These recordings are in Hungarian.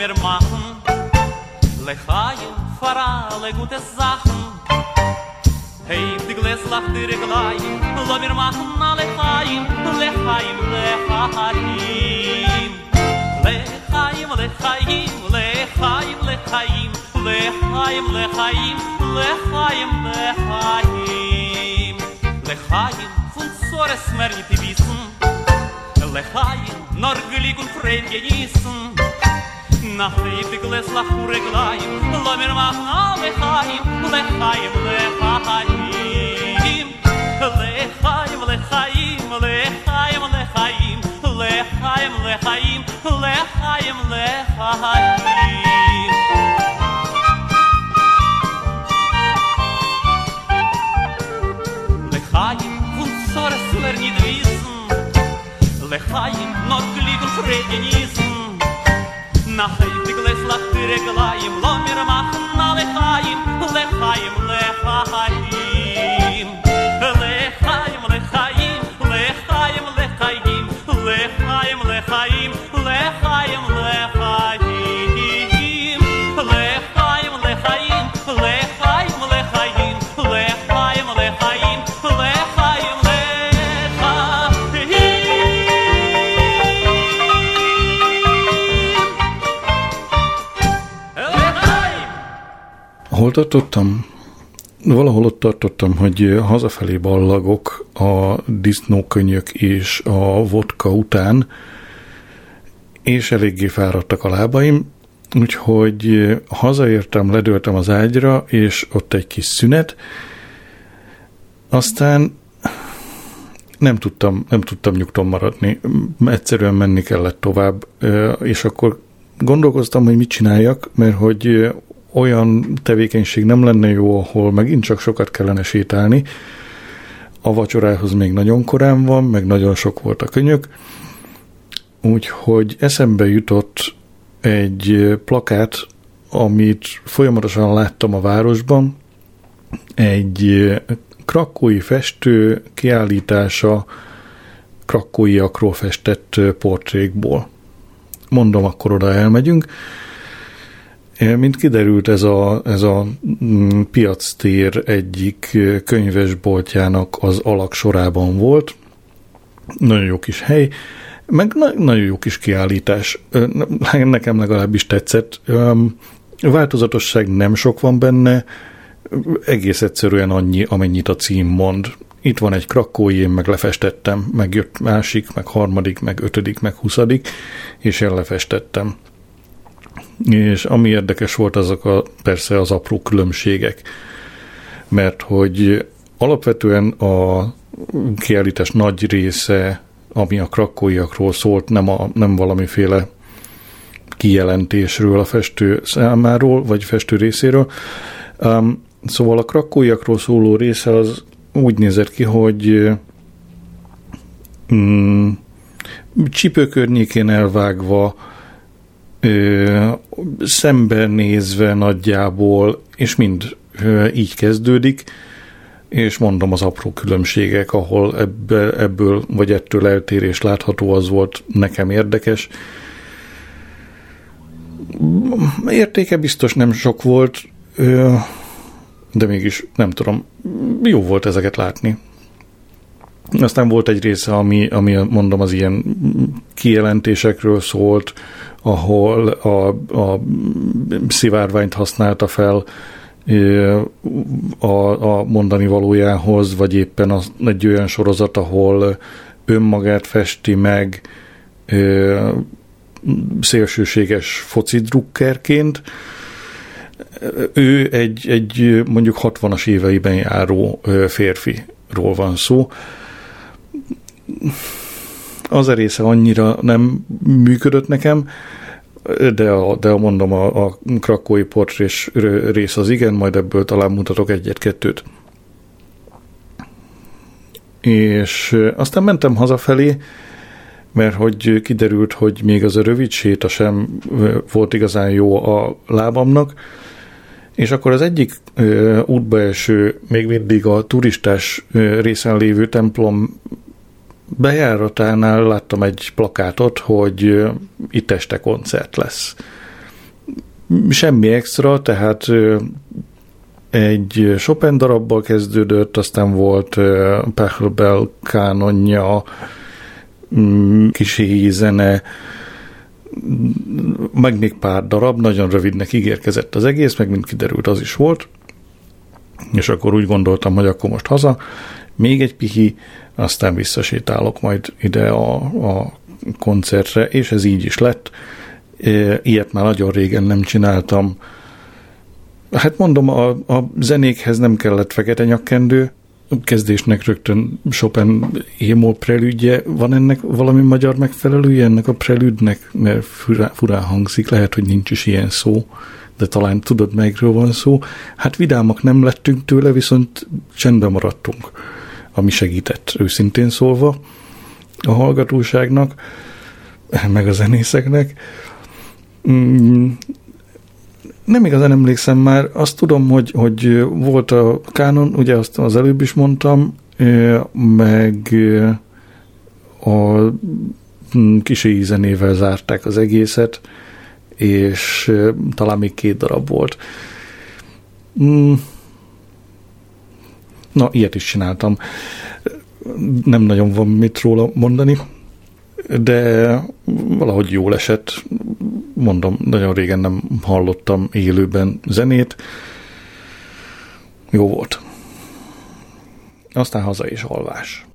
mir machen. Lechaim fara le gute Sachen. Hey, die Gläs lacht dir gleich. Lo mir machen a Lechaim Lechaim, Lechaim. Lechaim, Lechaim, Lechaim, Lechaim. Lechaim, Lechaim, Lechaim, Lechaim. Lechaim, von Sores mer nit wissen. Lechaim, nor gelig und freien genießen Нахитик леслаху реклаїм, ломір магна лихаїм, лехаєм, лехаїм, лехаєм, лехаїм, лехаєм, лехаїм, лехаєм, лехаїм, лехаєм, лехаїм. Лехаїм, фунсоре смернідвізм, лехаїм, норклігу фредінізм, nach ey bigles lach dir glaim lo mir machn alle khaim le khaim le khaim Hol tartottam? Valahol ott tartottam, hogy hazafelé ballagok a disznókönyök és a vodka után, és eléggé fáradtak a lábaim, úgyhogy hazaértem, ledöltem az ágyra, és ott egy kis szünet, aztán nem tudtam, nem tudtam nyugton maradni, egyszerűen menni kellett tovább, és akkor gondolkoztam, hogy mit csináljak, mert hogy olyan tevékenység nem lenne jó, ahol megint csak sokat kellene sétálni. A vacsorához még nagyon korán van, meg nagyon sok volt a könyök, úgyhogy eszembe jutott egy plakát, amit folyamatosan láttam a városban, egy krakói festő kiállítása krakóiakról festett portrékból. Mondom, akkor oda elmegyünk. Mint kiderült, ez a, ez a mm, piactér egyik ö, könyvesboltjának az alak sorában volt. Nagyon jó kis hely, meg na- nagyon jó kis kiállítás. Ne- Nekem legalábbis tetszett. Változatosság nem sok van benne, egész egyszerűen annyi, amennyit a cím mond. Itt van egy krakói, én meg lefestettem, meg jött másik, meg harmadik, meg ötödik, meg huszadik, és én lefestettem. És ami érdekes volt, azok a, persze az apró különbségek. Mert hogy alapvetően a kiállítás nagy része, ami a krakóiakról szólt, nem, a, nem valamiféle kijelentésről a festő számáról, vagy festő részéről. Um, szóval a krakóiakról szóló része az úgy nézett ki, hogy mm, csipő környékén elvágva, ö, szemben nézve nagyjából, és mind ö, így kezdődik, és mondom az apró különbségek, ahol ebbe, ebből vagy ettől eltérés látható, az volt nekem érdekes. Értéke biztos nem sok volt, ö, de mégis nem tudom, jó volt ezeket látni. Aztán volt egy része, ami, ami mondom az ilyen kijelentésekről szólt, ahol a, a szivárványt használta fel a, a mondani valójához, vagy éppen az, egy olyan sorozat, ahol önmagát festi meg szélsőséges foci drukkerként, ő egy, egy mondjuk 60-as éveiben járó férfiról van szó. Az a része annyira nem működött nekem, de a, de a mondom, a, a krakói portrés rész az igen, majd ebből talán mutatok egyet-kettőt. És aztán mentem hazafelé, mert hogy kiderült, hogy még az a rövid séta sem volt igazán jó a lábamnak, és akkor az egyik ö, útba eső, még mindig a turistás ö, részen lévő templom bejáratánál láttam egy plakátot, hogy itt este koncert lesz. Semmi extra, tehát egy Chopin darabból kezdődött, aztán volt Pachelbel kánonja, mm, kis zene, meg még pár darab, nagyon rövidnek ígérkezett az egész, meg mint kiderült az is volt, és akkor úgy gondoltam, hogy akkor most haza, még egy pihi, aztán visszasétálok majd ide a, a koncertre, és ez így is lett. Ilyet már nagyon régen nem csináltam. Hát mondom, a, a zenékhez nem kellett fekete nyakkendő, kezdésnek rögtön Chopin émol prelüdje. Van ennek valami magyar megfelelője ennek a prelüdnek? Mert furán hangzik, lehet, hogy nincs is ilyen szó, de talán tudod, melyikről van szó. Hát vidámak nem lettünk tőle, viszont csendben maradtunk, ami segített őszintén szólva a hallgatóságnak, meg a zenészeknek. Mm, nem igazán emlékszem már, azt tudom, hogy, hogy volt a kánon, ugye azt az előbb is mondtam, meg a kisi ízenével zárták az egészet, és talán még két darab volt. Na, ilyet is csináltam. Nem nagyon van mit róla mondani, de valahogy jól esett mondom, nagyon régen nem hallottam élőben zenét. Jó volt. Aztán haza és alvás.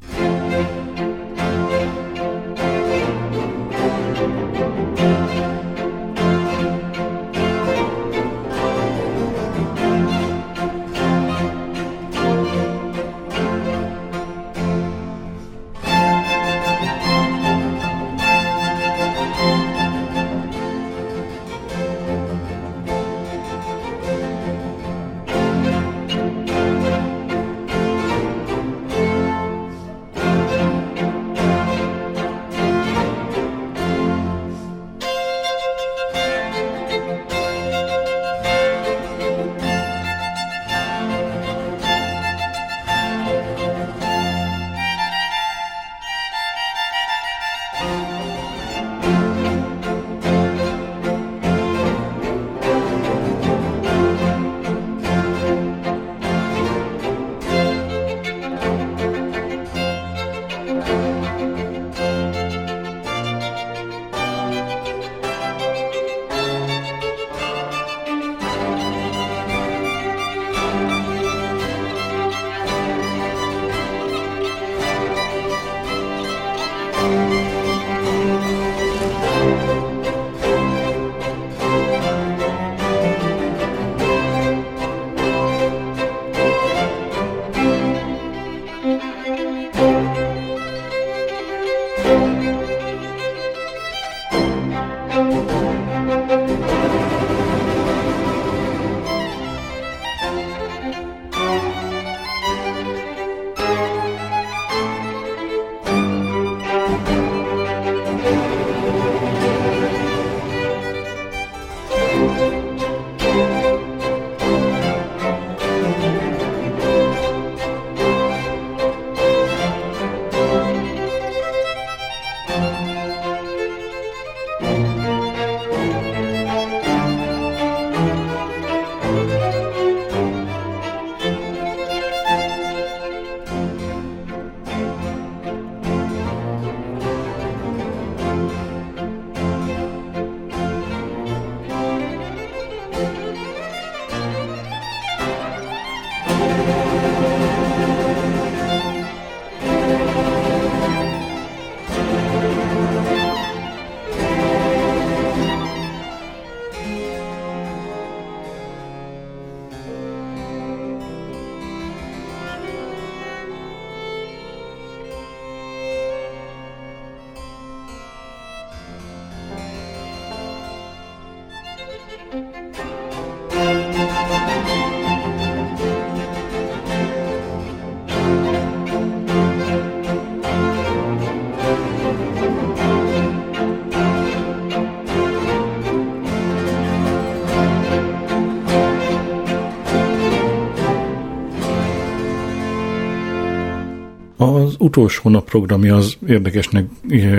Utolsó nap programja az érdekesnek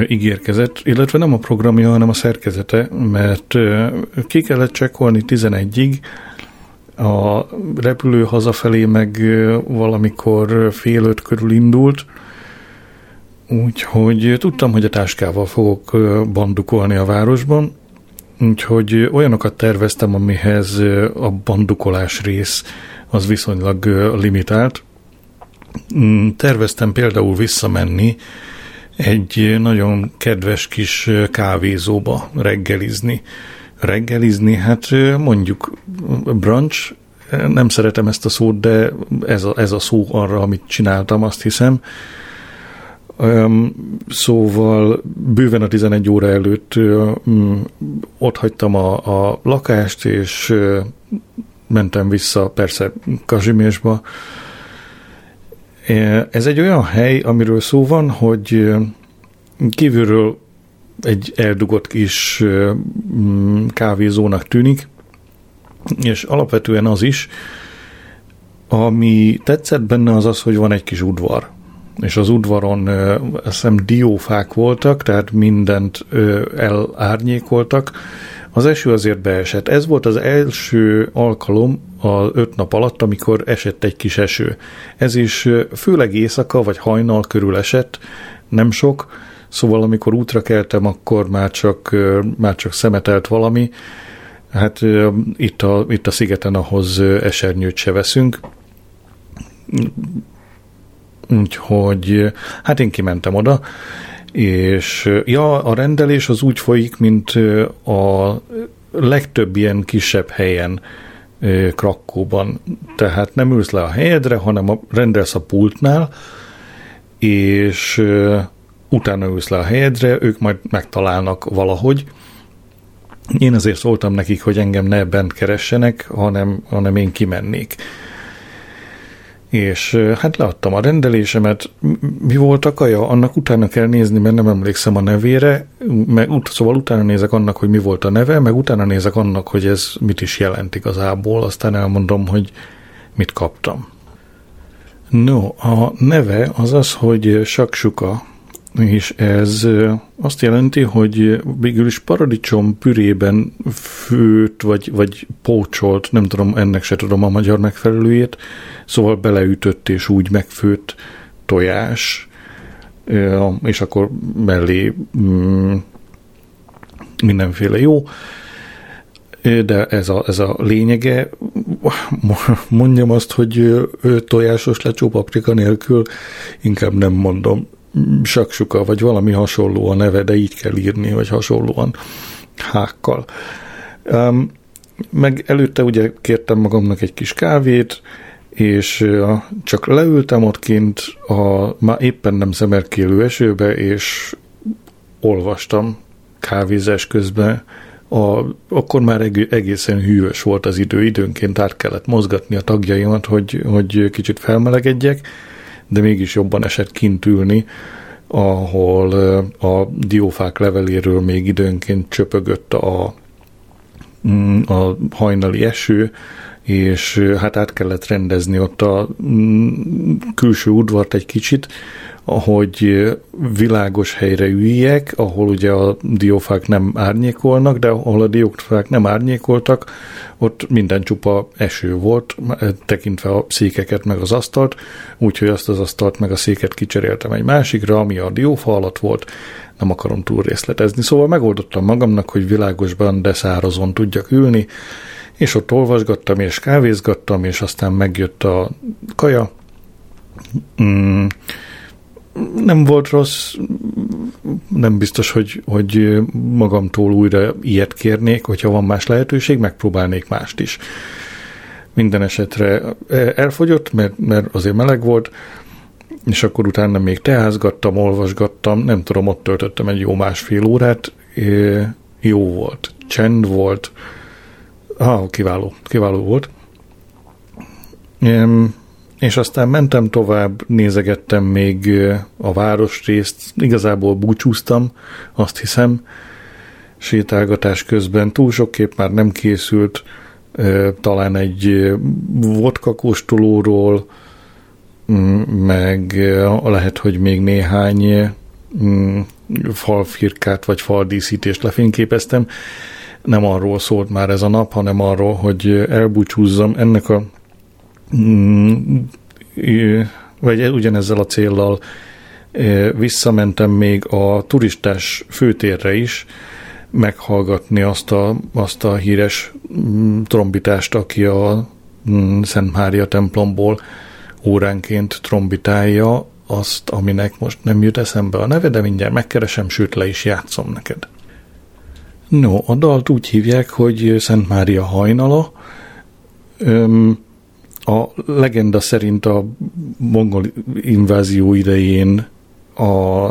ígérkezett, illetve nem a programja, hanem a szerkezete, mert ki kellett csekkolni 11-ig, a repülő hazafelé meg valamikor fél öt körül indult, úgyhogy tudtam, hogy a táskával fogok bandukolni a városban, úgyhogy olyanokat terveztem, amihez a bandukolás rész az viszonylag limitált. Mm, terveztem például visszamenni egy nagyon kedves kis kávézóba reggelizni. Reggelizni, hát mondjuk brunch, nem szeretem ezt a szót, de ez a, ez a szó arra, amit csináltam, azt hiszem. Szóval bőven a 11 óra előtt mm, ott hagytam a, a lakást, és mentem vissza persze Kazsimésba. Ez egy olyan hely, amiről szó van, hogy kívülről egy eldugott kis mm, kávézónak tűnik, és alapvetően az is, ami tetszett benne az az, hogy van egy kis udvar. És az udvaron azt hiszem diófák voltak, tehát mindent elárnyékoltak, az eső azért beesett. Ez volt az első alkalom az öt nap alatt, amikor esett egy kis eső. Ez is főleg éjszaka vagy hajnal körül esett, nem sok, szóval amikor útra keltem, akkor már csak, már csak szemetelt valami. Hát itt a, itt a szigeten ahhoz esernyőt se veszünk. Úgyhogy hát én kimentem oda, és ja, a rendelés az úgy folyik, mint a legtöbb ilyen kisebb helyen Krakóban. Tehát nem ülsz le a helyedre, hanem a, rendelsz a pultnál, és utána ülsz le a helyedre, ők majd megtalálnak valahogy. Én azért szóltam nekik, hogy engem ne bent keressenek, hanem, hanem én kimennék és hát leadtam a rendelésemet. Mi volt a kaja? Annak utána kell nézni, mert nem emlékszem a nevére, meg, szóval utána nézek annak, hogy mi volt a neve, meg utána nézek annak, hogy ez mit is jelent igazából, aztán elmondom, hogy mit kaptam. No, a neve az az, hogy saksuka, és ez azt jelenti, hogy végül is paradicsom pürében főt, vagy, vagy pócsolt, nem tudom, ennek se tudom a magyar megfelelőjét, szóval beleütött és úgy megfőtt tojás, és akkor mellé mm, mindenféle jó, de ez a, ez a lényege. Mondjam azt, hogy tojásos lecsó paprika nélkül, inkább nem mondom saksuka, vagy valami hasonló a neve, de így kell írni, vagy hasonlóan hákkal. Um, meg előtte ugye kértem magamnak egy kis kávét, és csak leültem ott kint a már éppen nem szemerkélő esőbe, és olvastam kávézás közben. A, akkor már egészen hűvös volt az idő, időnként át kellett mozgatni a tagjaimat, hogy, hogy kicsit felmelegedjek, de mégis jobban esett kint ülni, ahol a diófák leveléről még időnként csöpögött a, mm, a hajnali eső, és hát át kellett rendezni ott a mm, külső udvart egy kicsit, hogy világos helyre üljek, ahol ugye a diófák nem árnyékolnak, de ahol a diófák nem árnyékoltak, ott minden csupa eső volt, tekintve a székeket meg az asztalt, úgyhogy azt az asztalt meg a széket kicseréltem egy másikra, ami a diófa alatt volt, nem akarom túl részletezni. Szóval megoldottam magamnak, hogy világosban, de szárazon tudjak ülni, és ott olvasgattam és kávézgattam, és aztán megjött a kaja. Mm, nem volt rossz, nem biztos, hogy, hogy magamtól újra ilyet kérnék, hogyha van más lehetőség, megpróbálnék mást is. Minden esetre elfogyott, mert, mert azért meleg volt, és akkor utána még teázgattam, olvasgattam, nem tudom, ott töltöttem egy jó másfél órát, jó volt, csend volt, ah, kiváló, kiváló volt és aztán mentem tovább, nézegettem még a városrészt, igazából búcsúztam, azt hiszem, sétálgatás közben. Túl sok kép már nem készült, talán egy vodka kóstolóról, meg lehet, hogy még néhány falfirkát vagy faldíszítést lefényképeztem. Nem arról szólt már ez a nap, hanem arról, hogy elbúcsúzzam ennek a mm, vagy ugyanezzel a céllal visszamentem még a turistás főtérre is, meghallgatni azt a, azt a híres mm, trombitást, aki a mm, Szent Mária templomból óránként trombitálja azt, aminek most nem jut eszembe a neve, de mindjárt megkeresem, sőt le is játszom neked. No, a dalt úgy hívják, hogy Szent Mária hajnala. Öm, a legenda szerint a mongol invázió idején a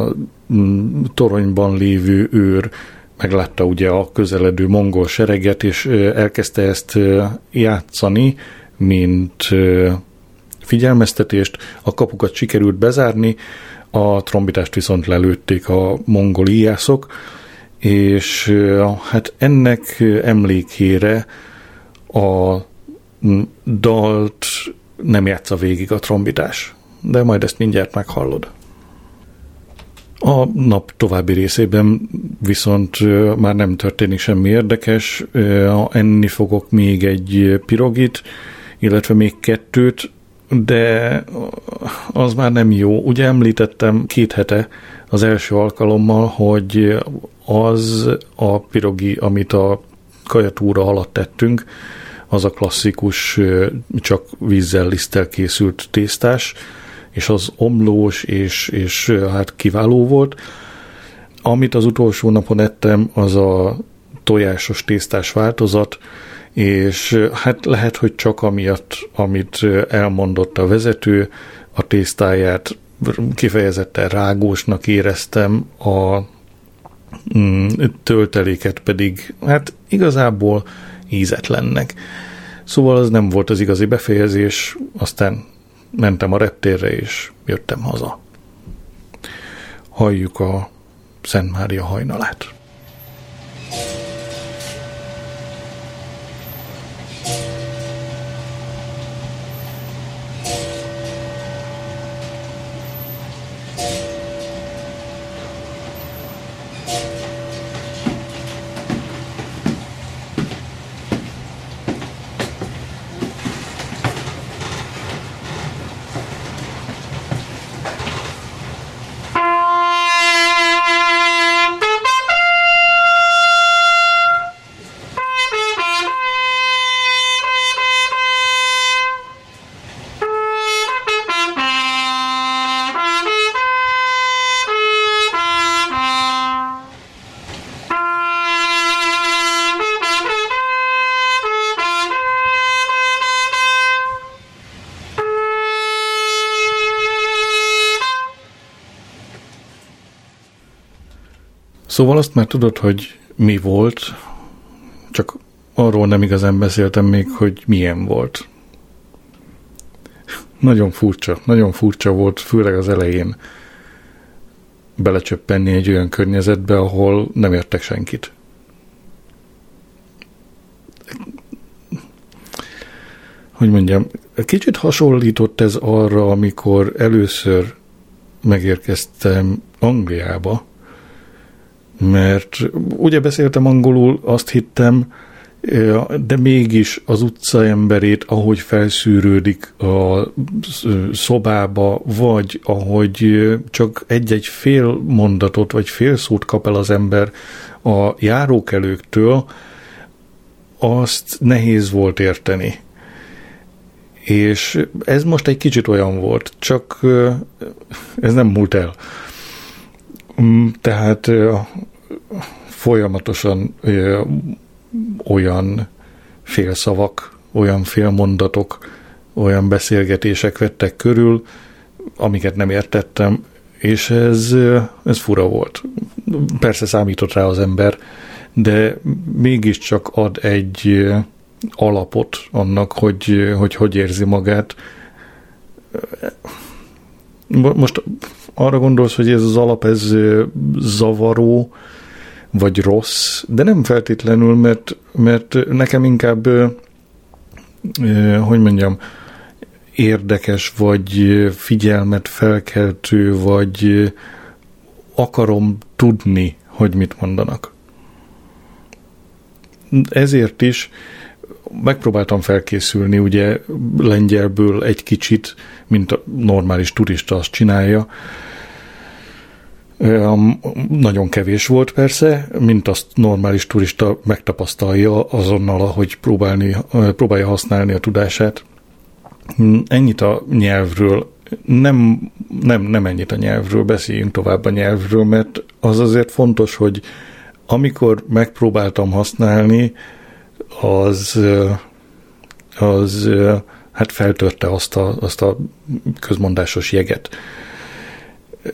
toronyban lévő őr meglátta ugye a közeledő mongol sereget, és elkezdte ezt játszani, mint figyelmeztetést. A kapukat sikerült bezárni, a trombitást viszont lelőtték a mongol íjászok, és hát ennek emlékére a dalt nem játsza végig a trombitás, de majd ezt mindjárt meghallod. A nap további részében viszont már nem történik semmi érdekes, enni fogok még egy pirogit, illetve még kettőt, de az már nem jó. Ugye említettem két hete az első alkalommal, hogy az a pirogi, amit a kajatúra alatt tettünk, az a klasszikus, csak vízzel, liszttel készült tésztás, és az omlós, és, és hát kiváló volt. Amit az utolsó napon ettem, az a tojásos tésztás változat, és hát lehet, hogy csak amiatt, amit elmondott a vezető, a tésztáját kifejezetten rágósnak éreztem, a mm, tölteléket pedig hát igazából ízetlennek. Szóval az nem volt az igazi befejezés, aztán mentem a reptérre, és jöttem haza. Halljuk a Szent Mária hajnalát. Szóval azt már tudod, hogy mi volt, csak arról nem igazán beszéltem még, hogy milyen volt. Nagyon furcsa, nagyon furcsa volt, főleg az elején belecsöppenni egy olyan környezetbe, ahol nem értek senkit. Hogy mondjam, kicsit hasonlított ez arra, amikor először megérkeztem Angliába, mert ugye beszéltem angolul, azt hittem, de mégis az utca emberét, ahogy felszűrődik a szobába, vagy ahogy csak egy-egy fél mondatot, vagy fél szót kap el az ember a járókelőktől, azt nehéz volt érteni. És ez most egy kicsit olyan volt, csak ez nem múlt el. Mm, tehát folyamatosan olyan félszavak, olyan félmondatok, olyan beszélgetések vettek körül, amiket nem értettem, és ez, ez fura volt. Persze számított rá az ember, de mégiscsak ad egy alapot annak, hogy hogy, hogy érzi magát. Most arra gondolsz, hogy ez az alap, ez zavaró, vagy rossz, de nem feltétlenül, mert, mert nekem inkább, hogy mondjam, érdekes, vagy figyelmet felkeltő, vagy akarom tudni, hogy mit mondanak. Ezért is megpróbáltam felkészülni, ugye lengyelből egy kicsit, mint a normális turista azt csinálja, nagyon kevés volt persze, mint azt normális turista megtapasztalja azonnal, ahogy próbálni, próbálja használni a tudását. Ennyit a nyelvről, nem, nem, nem ennyit a nyelvről, beszéljünk tovább a nyelvről, mert az azért fontos, hogy amikor megpróbáltam használni, az, az hát feltörte azt a, azt a közmondásos jeget.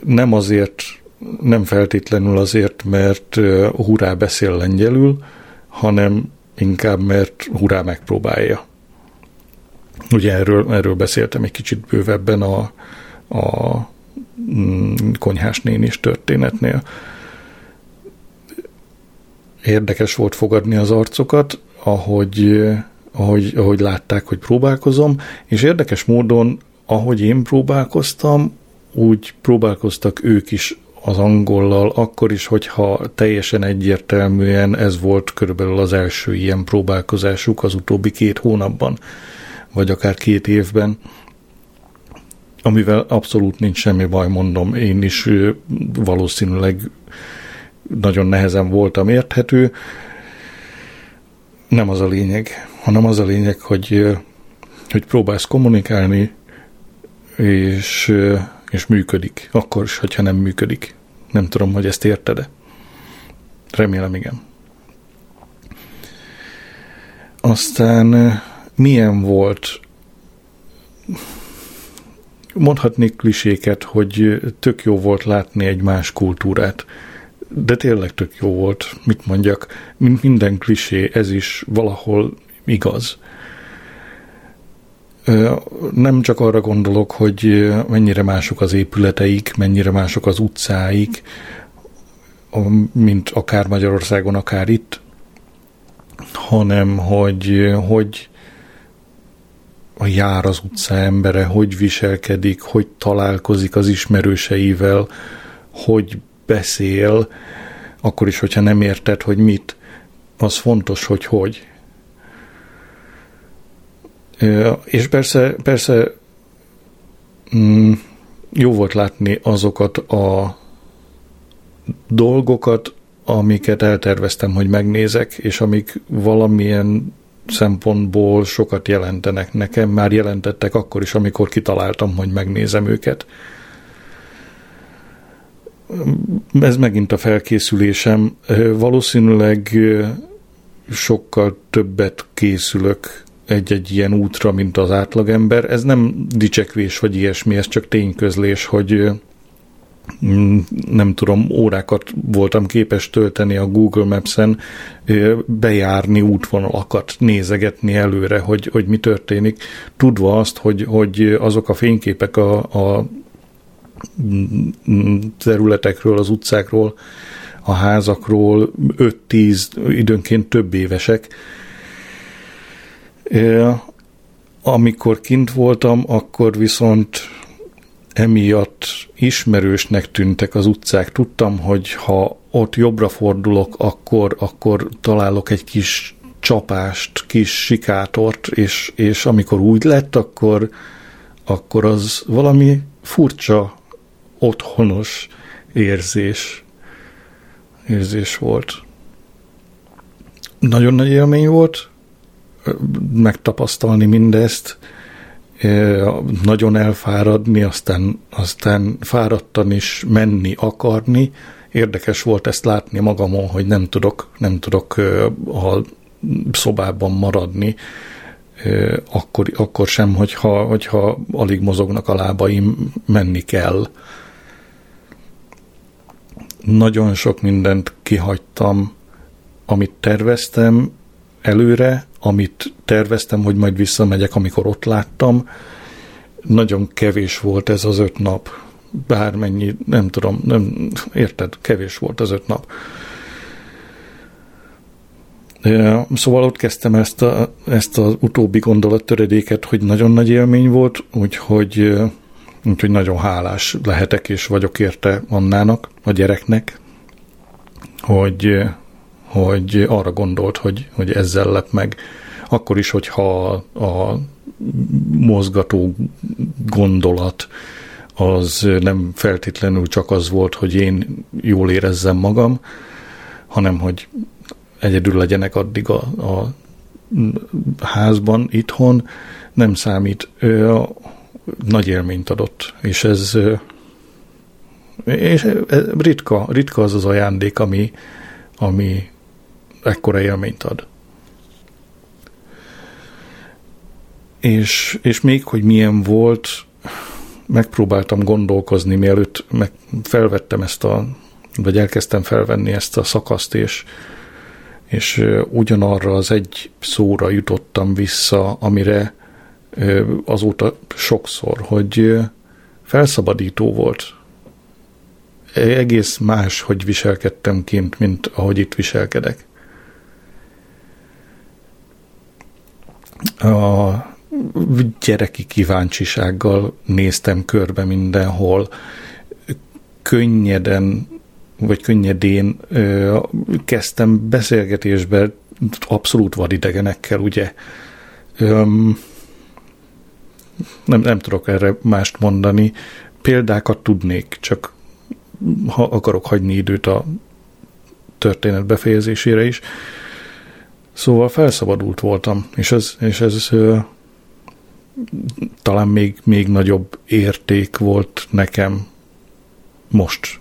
Nem azért nem feltétlenül azért, mert hurrá beszél lengyelül, hanem inkább, mert hurrá megpróbálja. Ugye erről, erről beszéltem egy kicsit bővebben a, a mm, konyhás nénis történetnél. Érdekes volt fogadni az arcokat, ahogy, ahogy, ahogy látták, hogy próbálkozom, és érdekes módon, ahogy én próbálkoztam, úgy próbálkoztak ők is az angollal, akkor is, hogyha teljesen egyértelműen ez volt körülbelül az első ilyen próbálkozásuk az utóbbi két hónapban, vagy akár két évben, amivel abszolút nincs semmi baj, mondom, én is valószínűleg nagyon nehezen voltam érthető. Nem az a lényeg, hanem az a lényeg, hogy, hogy próbálsz kommunikálni, és és működik, akkor is, hogyha nem működik. Nem tudom, hogy ezt érted-e. Remélem, igen. Aztán milyen volt mondhatnék kliséket, hogy tök jó volt látni egy más kultúrát, de tényleg tök jó volt, mit mondjak, mint minden klisé, ez is valahol igaz. Nem csak arra gondolok, hogy mennyire mások az épületeik, mennyire mások az utcáik, mint akár Magyarországon, akár itt, hanem hogy, hogy a jár az utca embere, hogy viselkedik, hogy találkozik az ismerőseivel, hogy beszél, akkor is, hogyha nem érted, hogy mit, az fontos, hogy hogy. És persze, persze mm, jó volt látni azokat a dolgokat, amiket elterveztem, hogy megnézek, és amik valamilyen szempontból sokat jelentenek nekem, már jelentettek akkor is, amikor kitaláltam, hogy megnézem őket. Ez megint a felkészülésem. Valószínűleg sokkal többet készülök egy-egy ilyen útra, mint az átlagember. Ez nem dicsekvés vagy ilyesmi, ez csak tényközlés, hogy mm, nem tudom, órákat voltam képes tölteni a Google Maps-en, bejárni útvonalakat, nézegetni előre, hogy, hogy mi történik, tudva azt, hogy, hogy azok a fényképek a, a területekről, az utcákról, a házakról 5-10, időnként több évesek, amikor kint voltam, akkor viszont emiatt ismerősnek tűntek az utcák. Tudtam, hogy ha ott jobbra fordulok, akkor, akkor találok egy kis csapást, kis sikátort, és, és amikor úgy lett, akkor, akkor az valami furcsa, otthonos érzés, érzés volt. Nagyon nagy élmény volt, megtapasztalni mindezt, nagyon elfáradni, aztán, aztán fáradtan is menni, akarni. Érdekes volt ezt látni magamon, hogy nem tudok, nem tudok a szobában maradni, akkor, akkor sem, hogyha, hogyha alig mozognak a lábaim, menni kell. Nagyon sok mindent kihagytam, amit terveztem előre, amit terveztem, hogy majd visszamegyek, amikor ott láttam. Nagyon kevés volt ez az öt nap. Bármennyi, nem tudom, nem, érted, kevés volt az öt nap. Szóval ott kezdtem ezt, a, ezt az utóbbi gondolattöredéket, hogy nagyon nagy élmény volt, úgyhogy, úgyhogy nagyon hálás lehetek és vagyok érte Annának, a gyereknek, hogy, hogy arra gondolt, hogy, hogy ezzel lep meg. Akkor is, hogyha a, mozgató gondolat az nem feltétlenül csak az volt, hogy én jól érezzem magam, hanem hogy egyedül legyenek addig a, a házban, itthon, nem számít. Nagy élményt adott, és ez és ritka, ritka az az ajándék, ami, ami ekkora élményt ad. És, és még, hogy milyen volt, megpróbáltam gondolkozni, mielőtt meg felvettem ezt a, vagy elkezdtem felvenni ezt a szakaszt, és, és ugyanarra az egy szóra jutottam vissza, amire azóta sokszor, hogy felszabadító volt. Egész más, hogy viselkedtem kint, mint ahogy itt viselkedek. A gyereki kíváncsisággal néztem körbe mindenhol, könnyeden vagy könnyedén ö, kezdtem beszélgetésbe abszolút vadidegenekkel, ugye. Öm, nem, nem tudok erre mást mondani. Példákat tudnék, csak ha akarok hagyni időt a történet befejezésére is. Szóval felszabadult voltam, és ez, és ez talán még, még nagyobb érték volt nekem most,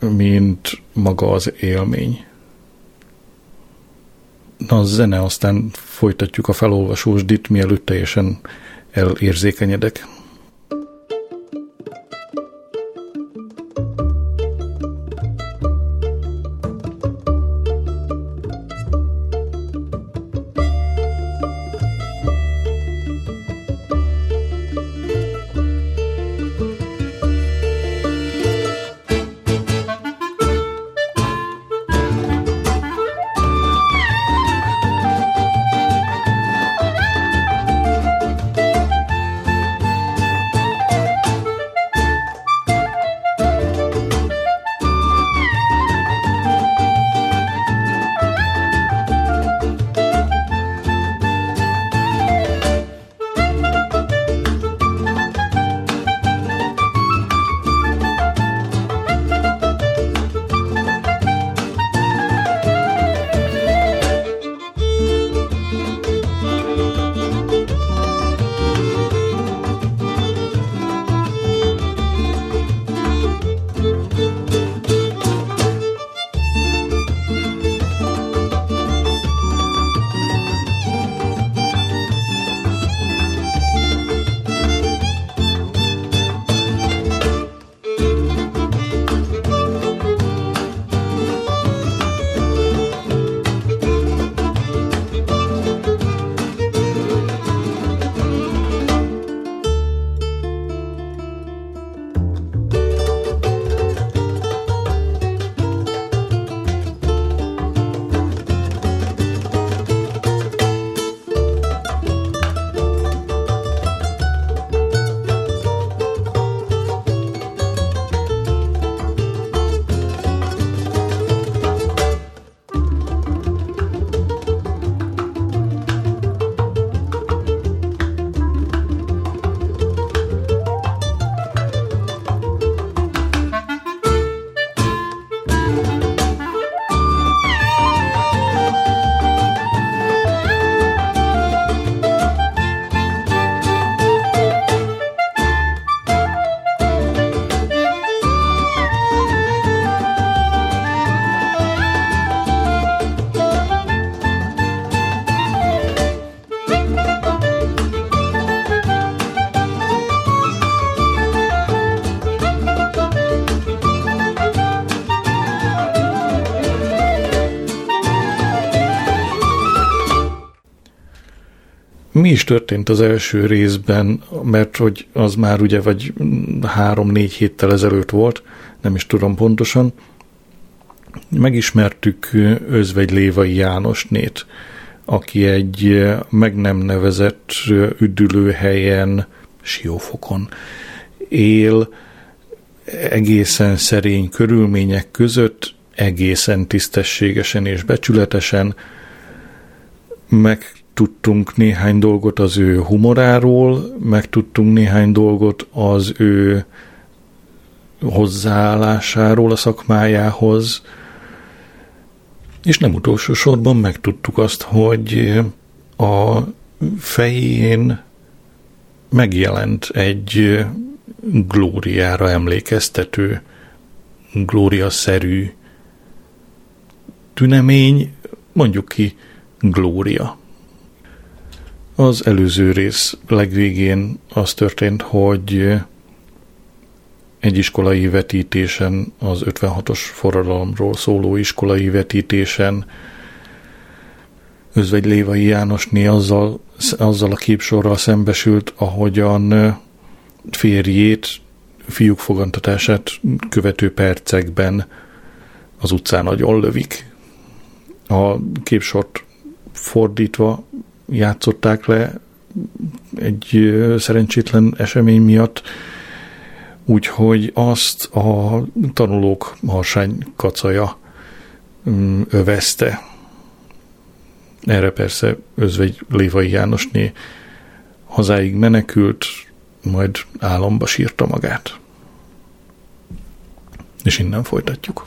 mint maga az élmény. Na, a zene, aztán folytatjuk a felolvasósdit, mielőtt teljesen elérzékenyedek. Történt az első részben, mert hogy az már ugye vagy három-négy héttel ezelőtt volt, nem is tudom pontosan, megismertük Özvegy Lévai Jánosnét, aki egy meg nem nevezett üdülőhelyen, Siófokon él, egészen szerény körülmények között, egészen tisztességesen és becsületesen, megtudtunk néhány dolgot az ő humoráról, megtudtunk néhány dolgot az ő hozzáállásáról a szakmájához, és nem utolsó sorban megtudtuk azt, hogy a fején megjelent egy glóriára emlékeztető, glória-szerű tünemény, mondjuk ki glória. Az előző rész legvégén az történt, hogy egy iskolai vetítésen, az 56-os forradalomról szóló iskolai vetítésen Özvegy Lévai Jánosné azzal, azzal a képsorral szembesült, ahogyan férjét, fiúk fogantatását követő percekben az utcán nagyon lövik. A képsort fordítva játszották le egy szerencsétlen esemény miatt, úgyhogy azt a tanulók harsány kacaja mm, övezte. Erre persze Özvegy Lévai Jánosné hazáig menekült, majd álomba sírta magát. És innen folytatjuk.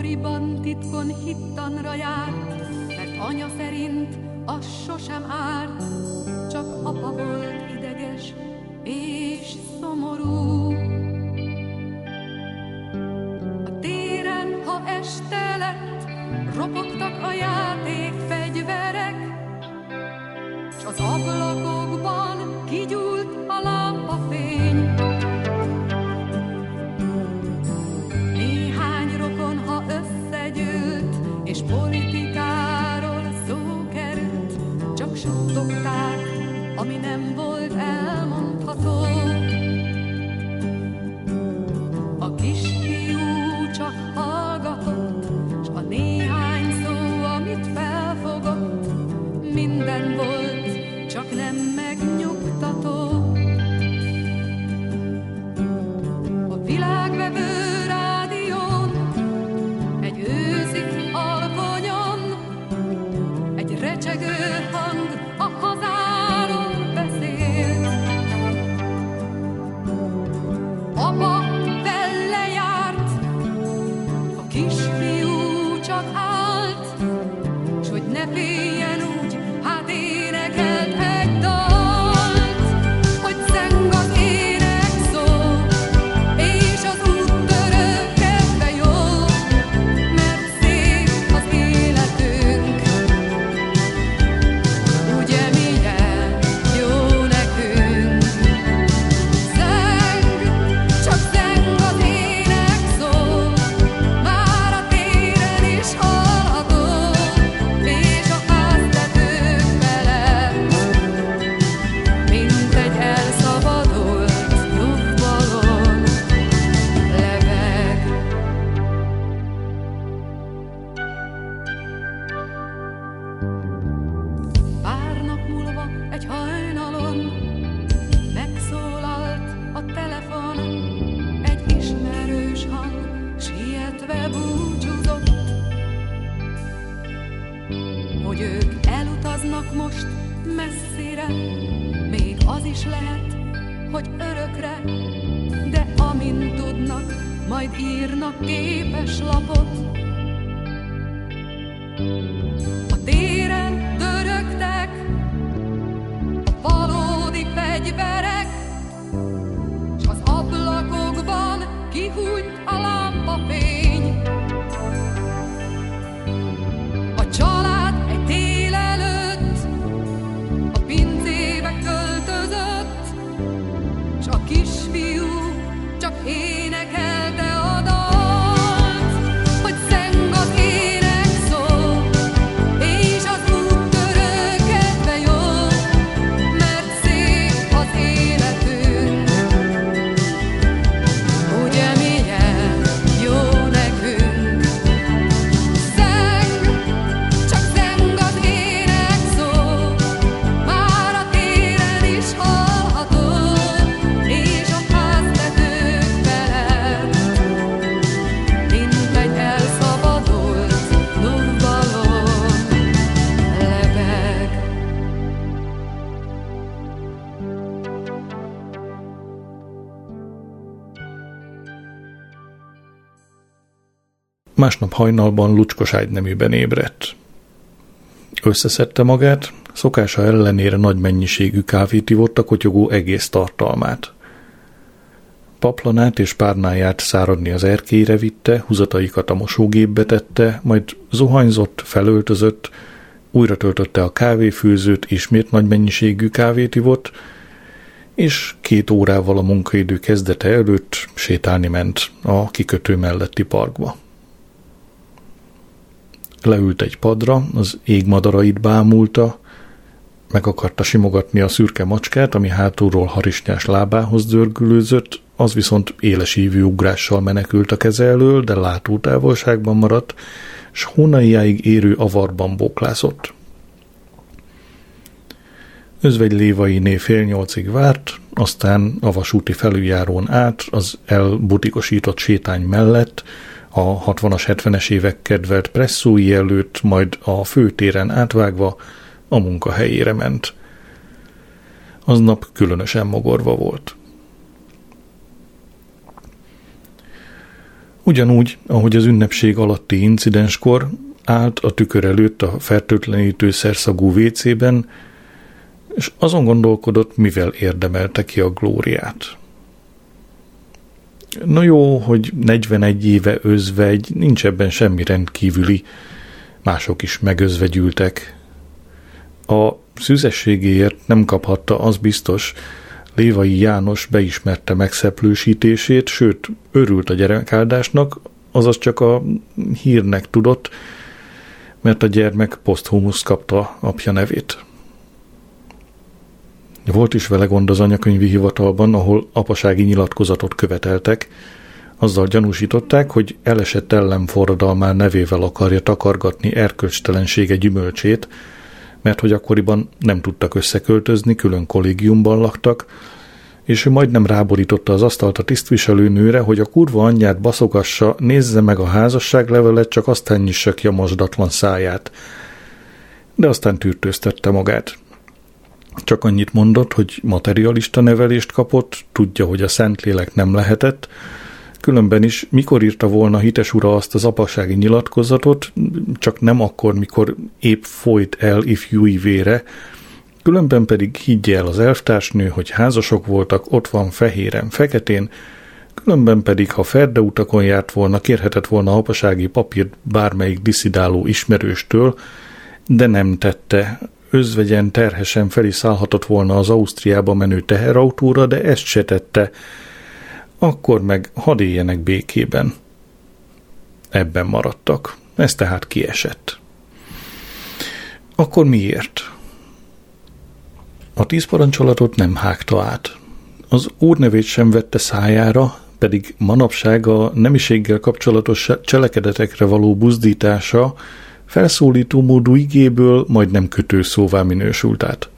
Akkoriban titkon hittanra járt, mert anya szerint az sosem árt, csak apa volt ideges és szomorú. A téren, ha este lett, ropogtak a játék fegyverek, s az ablak Másnap hajnalban lucskos ágyneműben ébredt. Összeszedte magát, szokása ellenére nagy mennyiségű kávét ivott a kotyogó egész tartalmát. Paplanát és párnáját száradni az erkélyre vitte, húzataikat a mosógépbe tette, majd zuhanyzott, felöltözött, újra töltötte a kávéfőzőt, ismét nagy mennyiségű kávét ivott, és két órával a munkaidő kezdete előtt sétálni ment a kikötő melletti parkba leült egy padra, az égmadarait bámulta, meg akarta simogatni a szürke macskát, ami hátulról harisnyás lábához dörgülőzött, az viszont éles ívű ugrással menekült a keze elől, de látótávolságban maradt, s hónaiáig érő avarban bóklászott. Özvegy Lévainé fél nyolcig várt, aztán a vasúti felüljárón át az elbutikosított sétány mellett a 60-as, 70-es évek kedvelt presszói előtt, majd a főtéren átvágva a munkahelyére ment. Aznap különösen mogorva volt. Ugyanúgy, ahogy az ünnepség alatti incidenskor állt a tükör előtt a fertőtlenítő szerszagú WC-ben, és azon gondolkodott, mivel érdemelte ki a glóriát. Na jó, hogy 41 éve özvegy, nincs ebben semmi rendkívüli. Mások is megözvegyültek. A szüzességéért nem kaphatta, az biztos. Lévai János beismerte megszeplősítését, sőt, örült a gyerekáldásnak, azaz csak a hírnek tudott, mert a gyermek poszthumusz kapta apja nevét. Volt is vele gond az anyakönyvi hivatalban, ahol apasági nyilatkozatot követeltek, azzal gyanúsították, hogy elesett ellenforradalmár nevével akarja takargatni erkölcstelensége gyümölcsét, mert hogy akkoriban nem tudtak összeköltözni, külön kollégiumban laktak, és ő majdnem ráborította az asztalt a tisztviselőnőre, hogy a kurva anyját baszogassa, nézze meg a házasságlevelet, csak aztán nyissa ki a mosdatlan száját. De aztán tűrtőztette magát. Csak annyit mondott, hogy materialista nevelést kapott, tudja, hogy a Szentlélek nem lehetett, Különben is, mikor írta volna hites ura azt az apasági nyilatkozatot, csak nem akkor, mikor épp folyt el ifjúi vére, különben pedig higgye el az elvtársnő, hogy házasok voltak, ott van fehéren, feketén, különben pedig, ha ferde utakon járt volna, kérhetett volna apasági papírt bármelyik diszidáló ismerőstől, de nem tette, özvegyen terhesen fel is szállhatott volna az Ausztriába menő teherautóra, de ezt se tette. Akkor meg hadd éljenek békében. Ebben maradtak. Ez tehát kiesett. Akkor miért? A tíz parancsolatot nem hágta át. Az úrnevét sem vette szájára, pedig manapság a nemiséggel kapcsolatos cselekedetekre való buzdítása felszólító módú igéből majdnem kötő szóvá minősült át.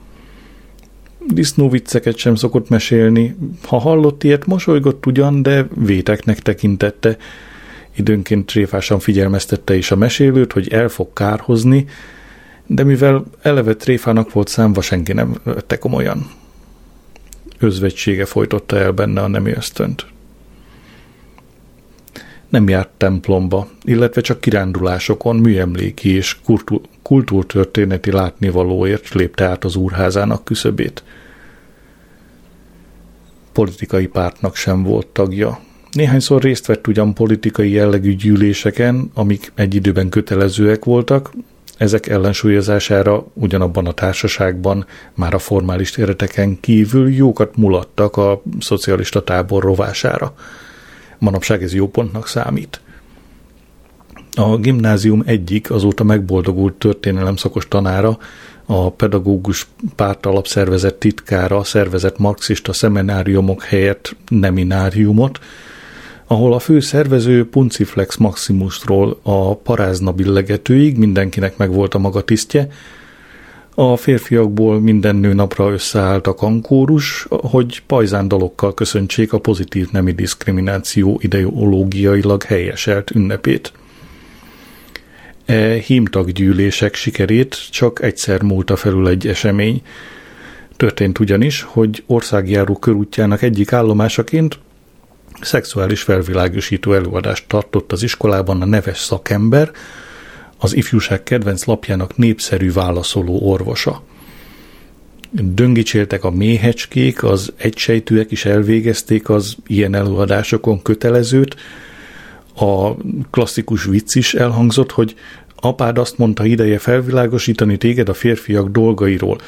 Disznó vicceket sem szokott mesélni, ha hallott ilyet, mosolygott ugyan, de véteknek tekintette. Időnként tréfásan figyelmeztette is a mesélőt, hogy el fog kárhozni, de mivel eleve tréfának volt számva, senki nem vette komolyan. Özvegysége folytotta el benne a nemi ösztönt nem járt templomba, illetve csak kirándulásokon, műemléki és kultúrtörténeti látnivalóért lépte át az úrházának küszöbét. Politikai pártnak sem volt tagja. Néhányszor részt vett ugyan politikai jellegű gyűléseken, amik egy időben kötelezőek voltak, ezek ellensúlyozására ugyanabban a társaságban már a formális éreteken kívül jókat mulattak a szocialista tábor rovására. Manapság ez jó pontnak számít. A gimnázium egyik azóta megboldogult történelem szakos tanára, a pedagógus párt alapszervezet titkára szervezett marxista szemináriumok helyett nemináriumot, ahol a fő szervező Punciflex Maximusról a parázna billegetőig mindenkinek megvolt a maga tisztje, a férfiakból minden nő napra összeállt a kankórus, hogy pajzán dalokkal köszöntsék a pozitív nemi diszkrimináció ideológiailag helyeselt ünnepét. E hímtaggyűlések sikerét csak egyszer múlta felül egy esemény. Történt ugyanis, hogy országjáró körútjának egyik állomásaként szexuális felvilágosító előadást tartott az iskolában a neves szakember, az ifjúság kedvenc lapjának népszerű válaszoló orvosa. Döngicséltek a méhecskék, az egysejtűek is elvégezték az ilyen előadásokon kötelezőt, a klasszikus vicc is elhangzott, hogy apád azt mondta ideje felvilágosítani téged a férfiak dolgairól.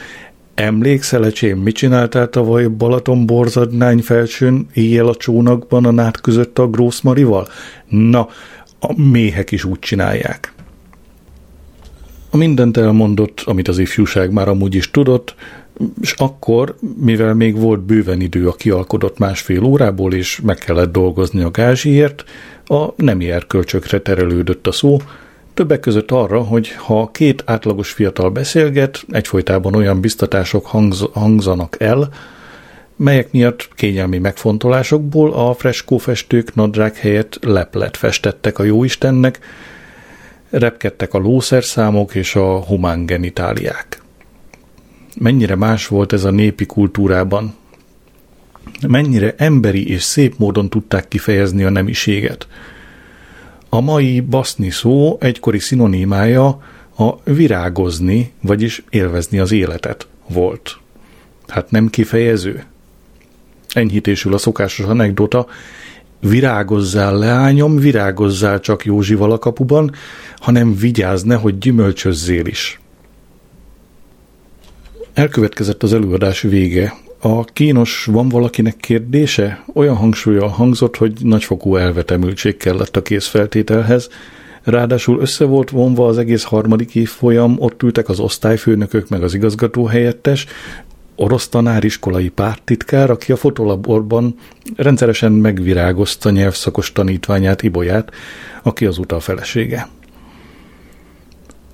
Emlékszel, ecsém, mit csináltál tavaly Balaton borzadnány felsőn, éjjel a csónakban a nát között a Grószmarival? Na, a méhek is úgy csinálják. A mindent elmondott, amit az ifjúság már amúgy is tudott, és akkor, mivel még volt bőven idő a kialkodott másfél órából, és meg kellett dolgozni a gázsiért, a nemi erkölcsökre terelődött a szó, többek között arra, hogy ha két átlagos fiatal beszélget, egyfolytában olyan biztatások hangz- hangzanak el, melyek miatt kényelmi megfontolásokból a freskófestők nadrág helyett leplet festettek a jóistennek, repkedtek a lószerszámok és a humán genitáliák. Mennyire más volt ez a népi kultúrában, mennyire emberi és szép módon tudták kifejezni a nemiséget. A mai baszni szó egykori szinonimája a virágozni, vagyis élvezni az életet volt. Hát nem kifejező? Enyhítésül a szokásos anekdota, virágozzál leányom, virágozzál csak Józsival a kapuban, hanem vigyázz hogy gyümölcsözzél is. Elkövetkezett az előadás vége. A kínos van valakinek kérdése? Olyan hangsúlyal hangzott, hogy nagyfokú elvetemültség kellett a készfeltételhez. Ráadásul össze volt vonva az egész harmadik évfolyam, ott ültek az osztályfőnökök meg az igazgató helyettes, orosz tanár iskolai pártitkár, aki a fotolaborban rendszeresen megvirágozta nyelvszakos tanítványát, Ibolyát, aki az utal felesége.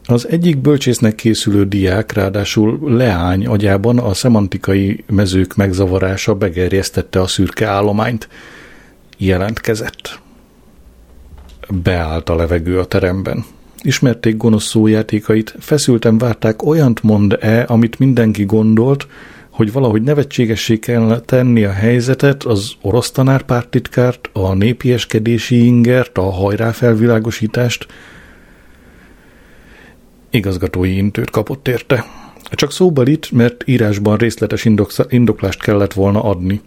Az egyik bölcsésznek készülő diák ráadásul leány agyában a szemantikai mezők megzavarása begerjesztette a szürke állományt. Jelentkezett. Beállt a levegő a teremben. Ismerték gonosz szójátékait, feszülten várták olyant mond-e, amit mindenki gondolt, hogy valahogy nevetségessé kell tenni a helyzetet, az orosz tanárpártitkárt, a népieskedési ingert, a hajrá felvilágosítást, igazgatói intőt kapott érte. Csak szóbalit, mert írásban részletes indoklást kellett volna adni.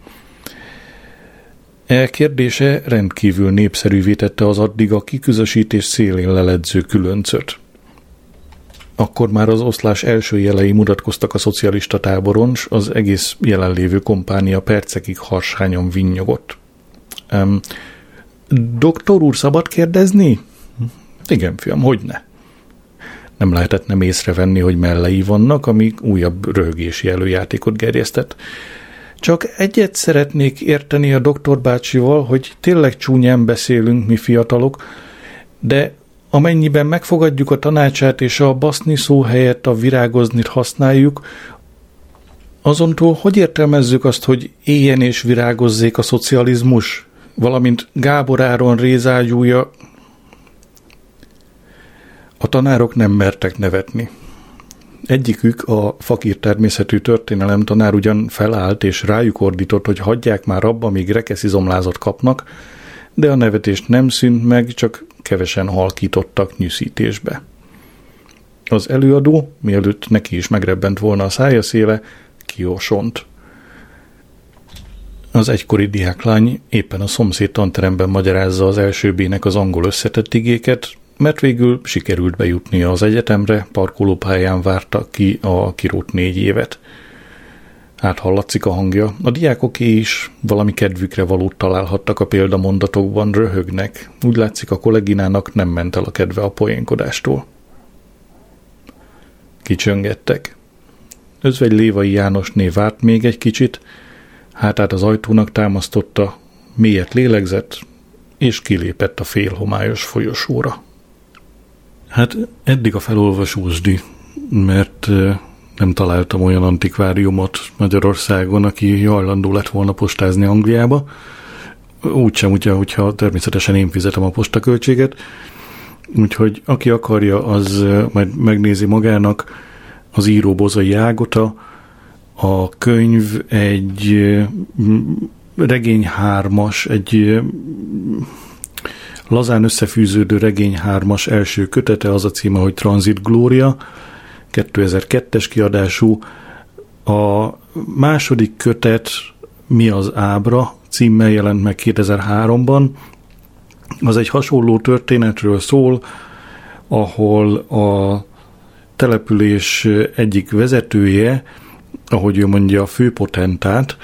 E kérdése rendkívül népszerűvé tette az addig a kiküzösítés szélén leledző különcöt. Akkor már az oszlás első jelei mutatkoztak a szocialista táboron, s az egész jelenlévő kompánia percekig harsányon vinnyogott. Um, doktor úr, szabad kérdezni? Igen, fiam, hogy ne? Nem lehetett nem észrevenni, hogy mellei vannak, amik újabb röhögési előjátékot gerjesztett. Csak egyet szeretnék érteni a doktor bácsival, hogy tényleg csúnyán beszélünk mi fiatalok, de amennyiben megfogadjuk a tanácsát és a baszni szó helyett a virágoznit használjuk, azontól hogy értelmezzük azt, hogy éljen és virágozzék a szocializmus, valamint Gábor Áron rézágyúja a tanárok nem mertek nevetni. Egyikük, a fakír természetű történelem tanár ugyan felállt és rájuk ordított, hogy hagyják már abba, míg rekeszizomlázat kapnak, de a nevetést nem szűnt meg, csak kevesen halkítottak nyűszítésbe. Az előadó, mielőtt neki is megrebbent volna a szája széle, kiosont. Az egykori diáklány éppen a szomszéd tanteremben magyarázza az első bének az angol összetett igéket, mert végül sikerült bejutnia az egyetemre, parkolópályán várta ki a kirót négy évet. Hát hallatszik a hangja. A diákoké is valami kedvükre valót találhattak a példamondatokban, röhögnek. Úgy látszik a kolléginának nem ment el a kedve a poénkodástól. Kicsöngettek. Özvegy Lévai Jánosné várt még egy kicsit, hátát az ajtónak támasztotta, mélyet lélegzett, és kilépett a félhomályos folyosóra. Hát eddig a felolvasósdi, mert nem találtam olyan antikváriumot Magyarországon, aki hajlandó lett volna postázni Angliába. Úgysem, ugye, hogyha természetesen én fizetem a postaköltséget. Úgyhogy aki akarja, az majd megnézi magának az író Bozai Ágota, a könyv egy regény hármas, egy lazán összefűződő regény hármas első kötete, az a címe, hogy Transit Gloria, 2002-es kiadású. A második kötet Mi az ábra címmel jelent meg 2003-ban. Az egy hasonló történetről szól, ahol a település egyik vezetője, ahogy ő mondja, a főpotentát,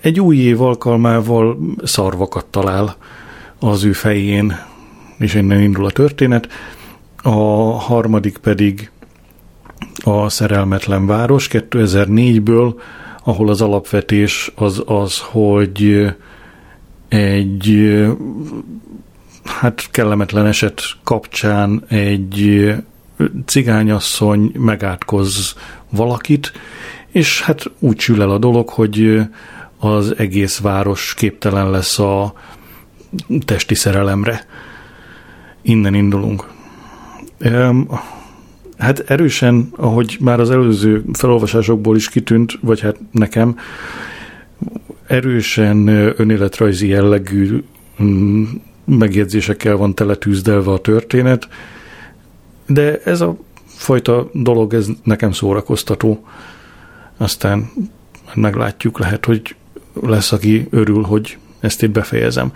egy új év alkalmával szarvakat talál az ő fején, és innen indul a történet. A harmadik pedig a Szerelmetlen Város 2004-ből, ahol az alapvetés az az, hogy egy hát kellemetlen eset kapcsán egy cigányasszony megátkoz valakit, és hát úgy sül el a dolog, hogy az egész város képtelen lesz a testi szerelemre. Innen indulunk. Hát erősen, ahogy már az előző felolvasásokból is kitűnt, vagy hát nekem, erősen önéletrajzi jellegű mm, megjegyzésekkel van teletűzdelve a történet, de ez a fajta dolog, ez nekem szórakoztató. Aztán meglátjuk, lehet, hogy lesz, aki örül, hogy ezt itt befejezem.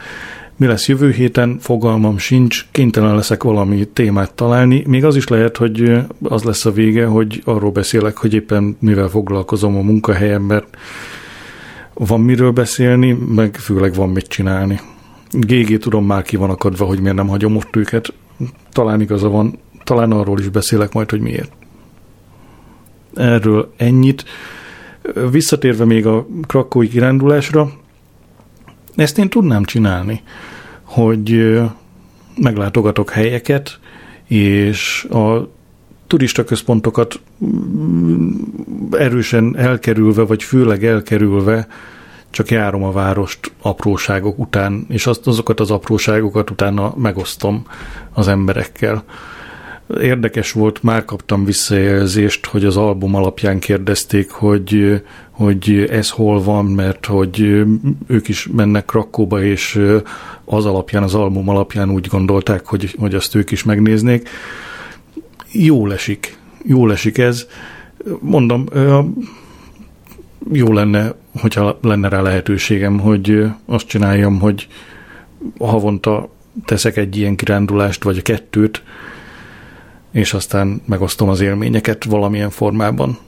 Mi lesz jövő héten, fogalmam sincs, kénytelen leszek valami témát találni. Még az is lehet, hogy az lesz a vége, hogy arról beszélek, hogy éppen mivel foglalkozom a munkahelyem, mert van miről beszélni, meg főleg van mit csinálni. GG tudom már ki van akadva, hogy miért nem hagyom ott őket. Talán igaza van, talán arról is beszélek majd, hogy miért. Erről ennyit. Visszatérve még a krakói kirándulásra, ezt én tudnám csinálni, hogy meglátogatok helyeket, és a turista központokat mm, erősen elkerülve, vagy főleg elkerülve csak járom a várost apróságok után, és azt, azokat az apróságokat utána megosztom az emberekkel. Érdekes volt, már kaptam visszajelzést, hogy az album alapján kérdezték, hogy, hogy ez hol van, mert hogy ők is mennek Krakóba, és az alapján, az album alapján úgy gondolták, hogy, hogy azt ők is megnéznék. Jó esik, jó esik ez. Mondom, jó lenne, hogyha lenne rá lehetőségem, hogy azt csináljam, hogy havonta teszek egy ilyen kirándulást, vagy a kettőt, és aztán megosztom az élményeket valamilyen formában.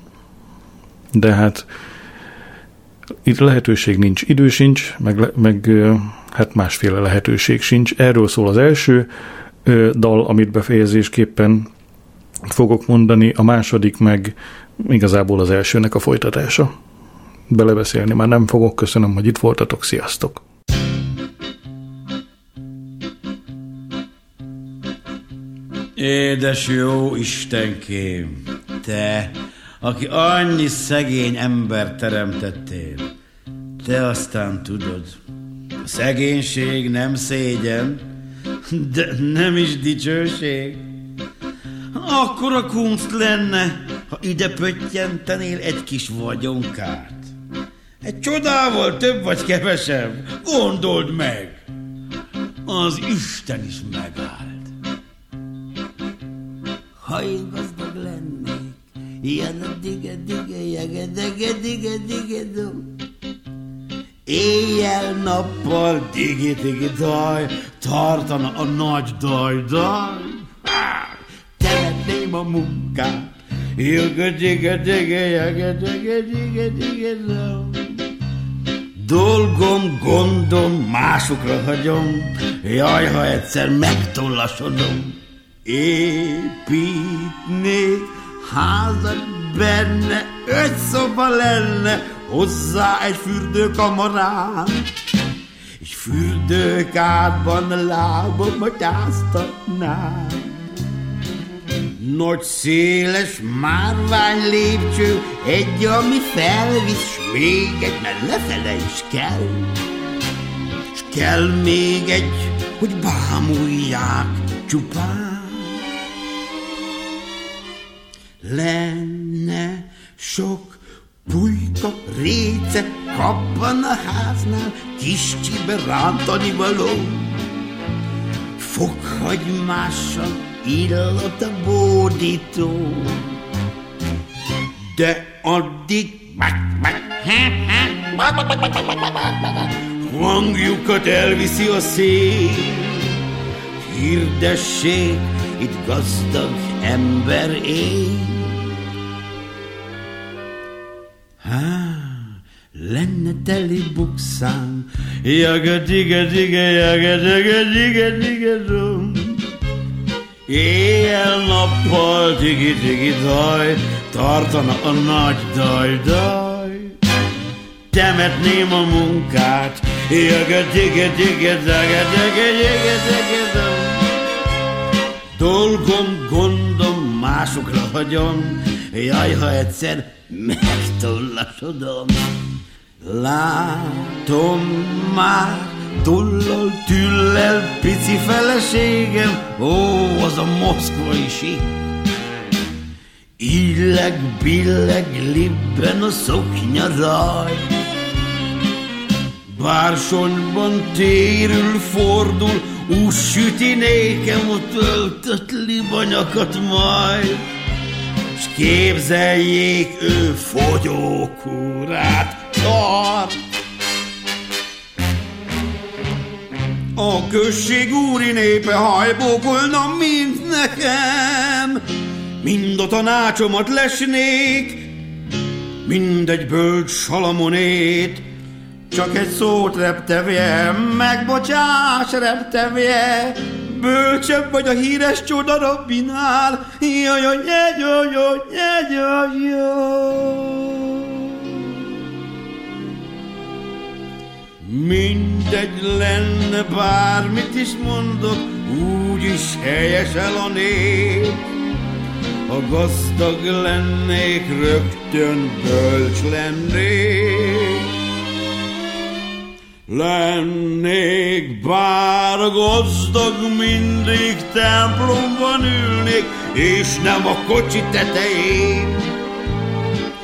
De hát itt lehetőség nincs, idő sincs, meg, meg hát másféle lehetőség sincs. Erről szól az első dal, amit befejezésképpen fogok mondani, a második meg igazából az elsőnek a folytatása. Belebeszélni már nem fogok, köszönöm, hogy itt voltatok, sziasztok! Édes jó Istenkém, te, aki annyi szegény ember teremtettél, te aztán tudod, a szegénység nem szégyen, de nem is dicsőség. Akkor a kunst lenne, ha ide pöttyentenél egy kis vagyonkát. Egy csodával több vagy kevesebb, gondold meg, az Isten is megállt. Ha én gazdag lennék, ilyen a dige dige jege dege dige dige dum. Éjjel-nappal digi-digi daj, tartana a nagy daj-daj. Temetném a munkát, Jögge, digge, digge, jögge, digge, digge, digge, Dolgom, gondom, másokra hagyom, jaj, ha egyszer megtollasodom. Építnék házat benne, öt szoba lenne, hozzá egy fürdőkamarám. És fürdőkádban lábamat áztatnám. Nagy széles márvány lépcső, egy, ami felvisz, s még egy, mert lefele is kell. S kell még egy, hogy bámulják csupán. Lenne sok pulyka, réce, kappan a háznál, kis csibe rántani való. Fokhagymással illat a bódító. De addig hangjukat elviszi a szél. Hirdessék, itt gazdag ember él. Há, lenne teli bukszám, jaga diga diga, jaga diga diga diga dum. Éjjel-nappal digi-digi daj, tartana a nagy daj-daj. Temetném a munkát, Dolgom, gondom, másokra hagyom, jaj, ha egyszer megtollasodom. Látom már, Tullal, tüllel, pici feleségem, ó, az a moszkvai sík. Illeg, billeg, libben a szoknya raj. Bársonyban térül, fordul, úgy süti nékem a töltött libanyakat majd. S képzeljék, ő fogyókúrát. Tart. A község úri népe hajbókolna, mint nekem, mind a tanácsomat lesnék, mindegy bölcs salamonét, csak egy szót reptevje, megbocsáss reptevje, bölcsebb vagy a híres csoda Robinál, jaj, jaj, jaj, jaj, jaj, jaj. Mindegy lenne, bármit is mondok, úgyis helyes el a nép. Ha gazdag lennék, rögtön bölcs lennék. Lennék bár gazdag, mindig templomban ülnék, és nem a kocsi tetején.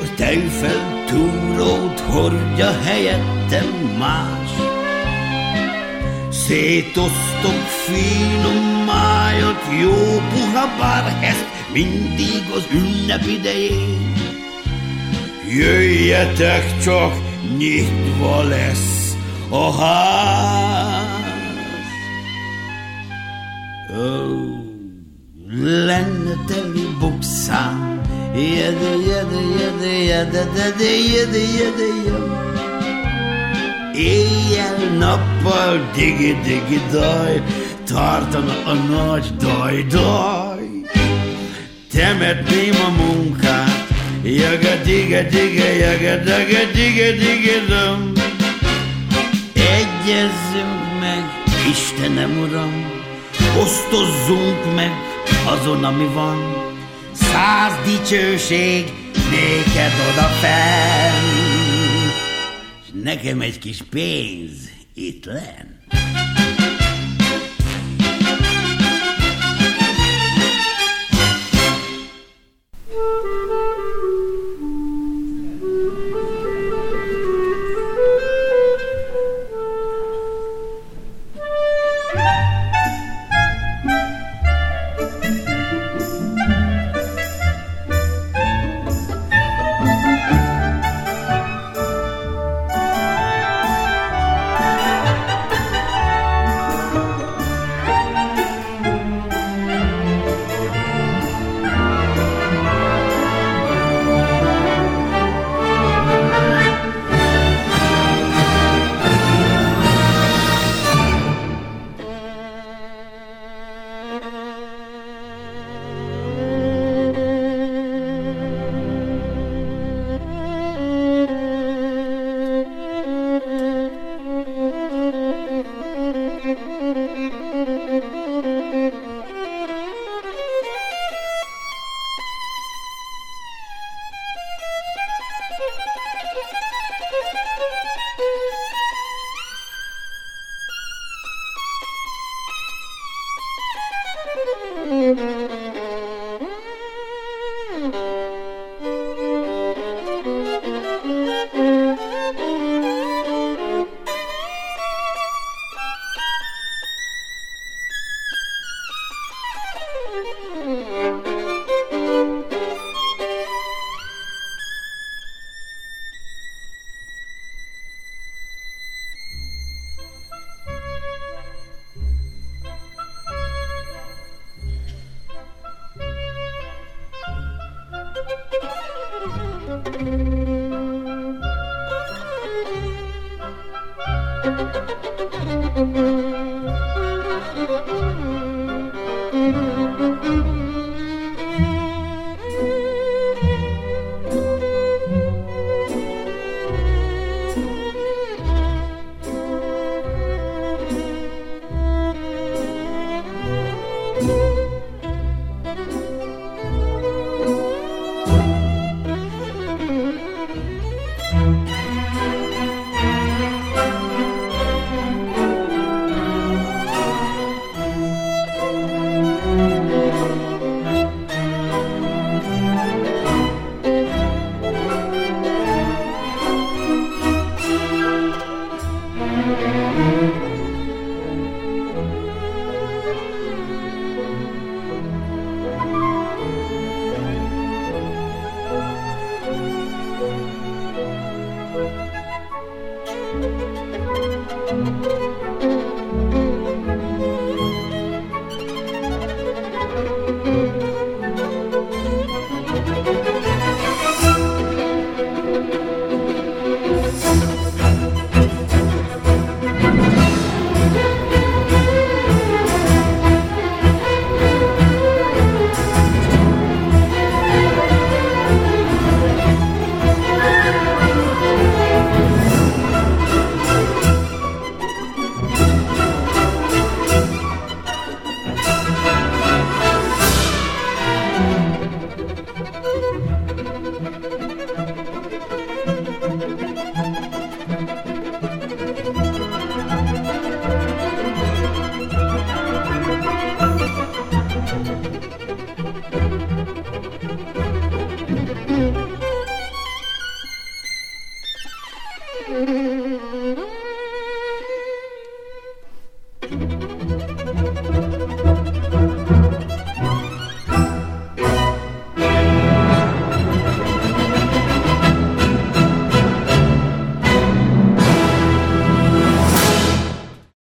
A tejfel túrót hordja helyettem más. Szétosztok finom májat, jó puha bár ezt mindig az ünnep idején. Jöjjetek csak, nyitva lesz a ház. Oh, lenne teli bukszám, jede, jede, jede, jede, jede, jede, jede, jede. Éjjel-nappal digi-digi daj, tartana a nagy daj-daj. Temetném a munkát, jaga diga diga jaga daga diga diga dum. Egyezzünk meg, Istenem Uram, osztozzunk meg azon, ami van. Száz dicsőség néked oda fenn nekem egy kis pénz itt lenn.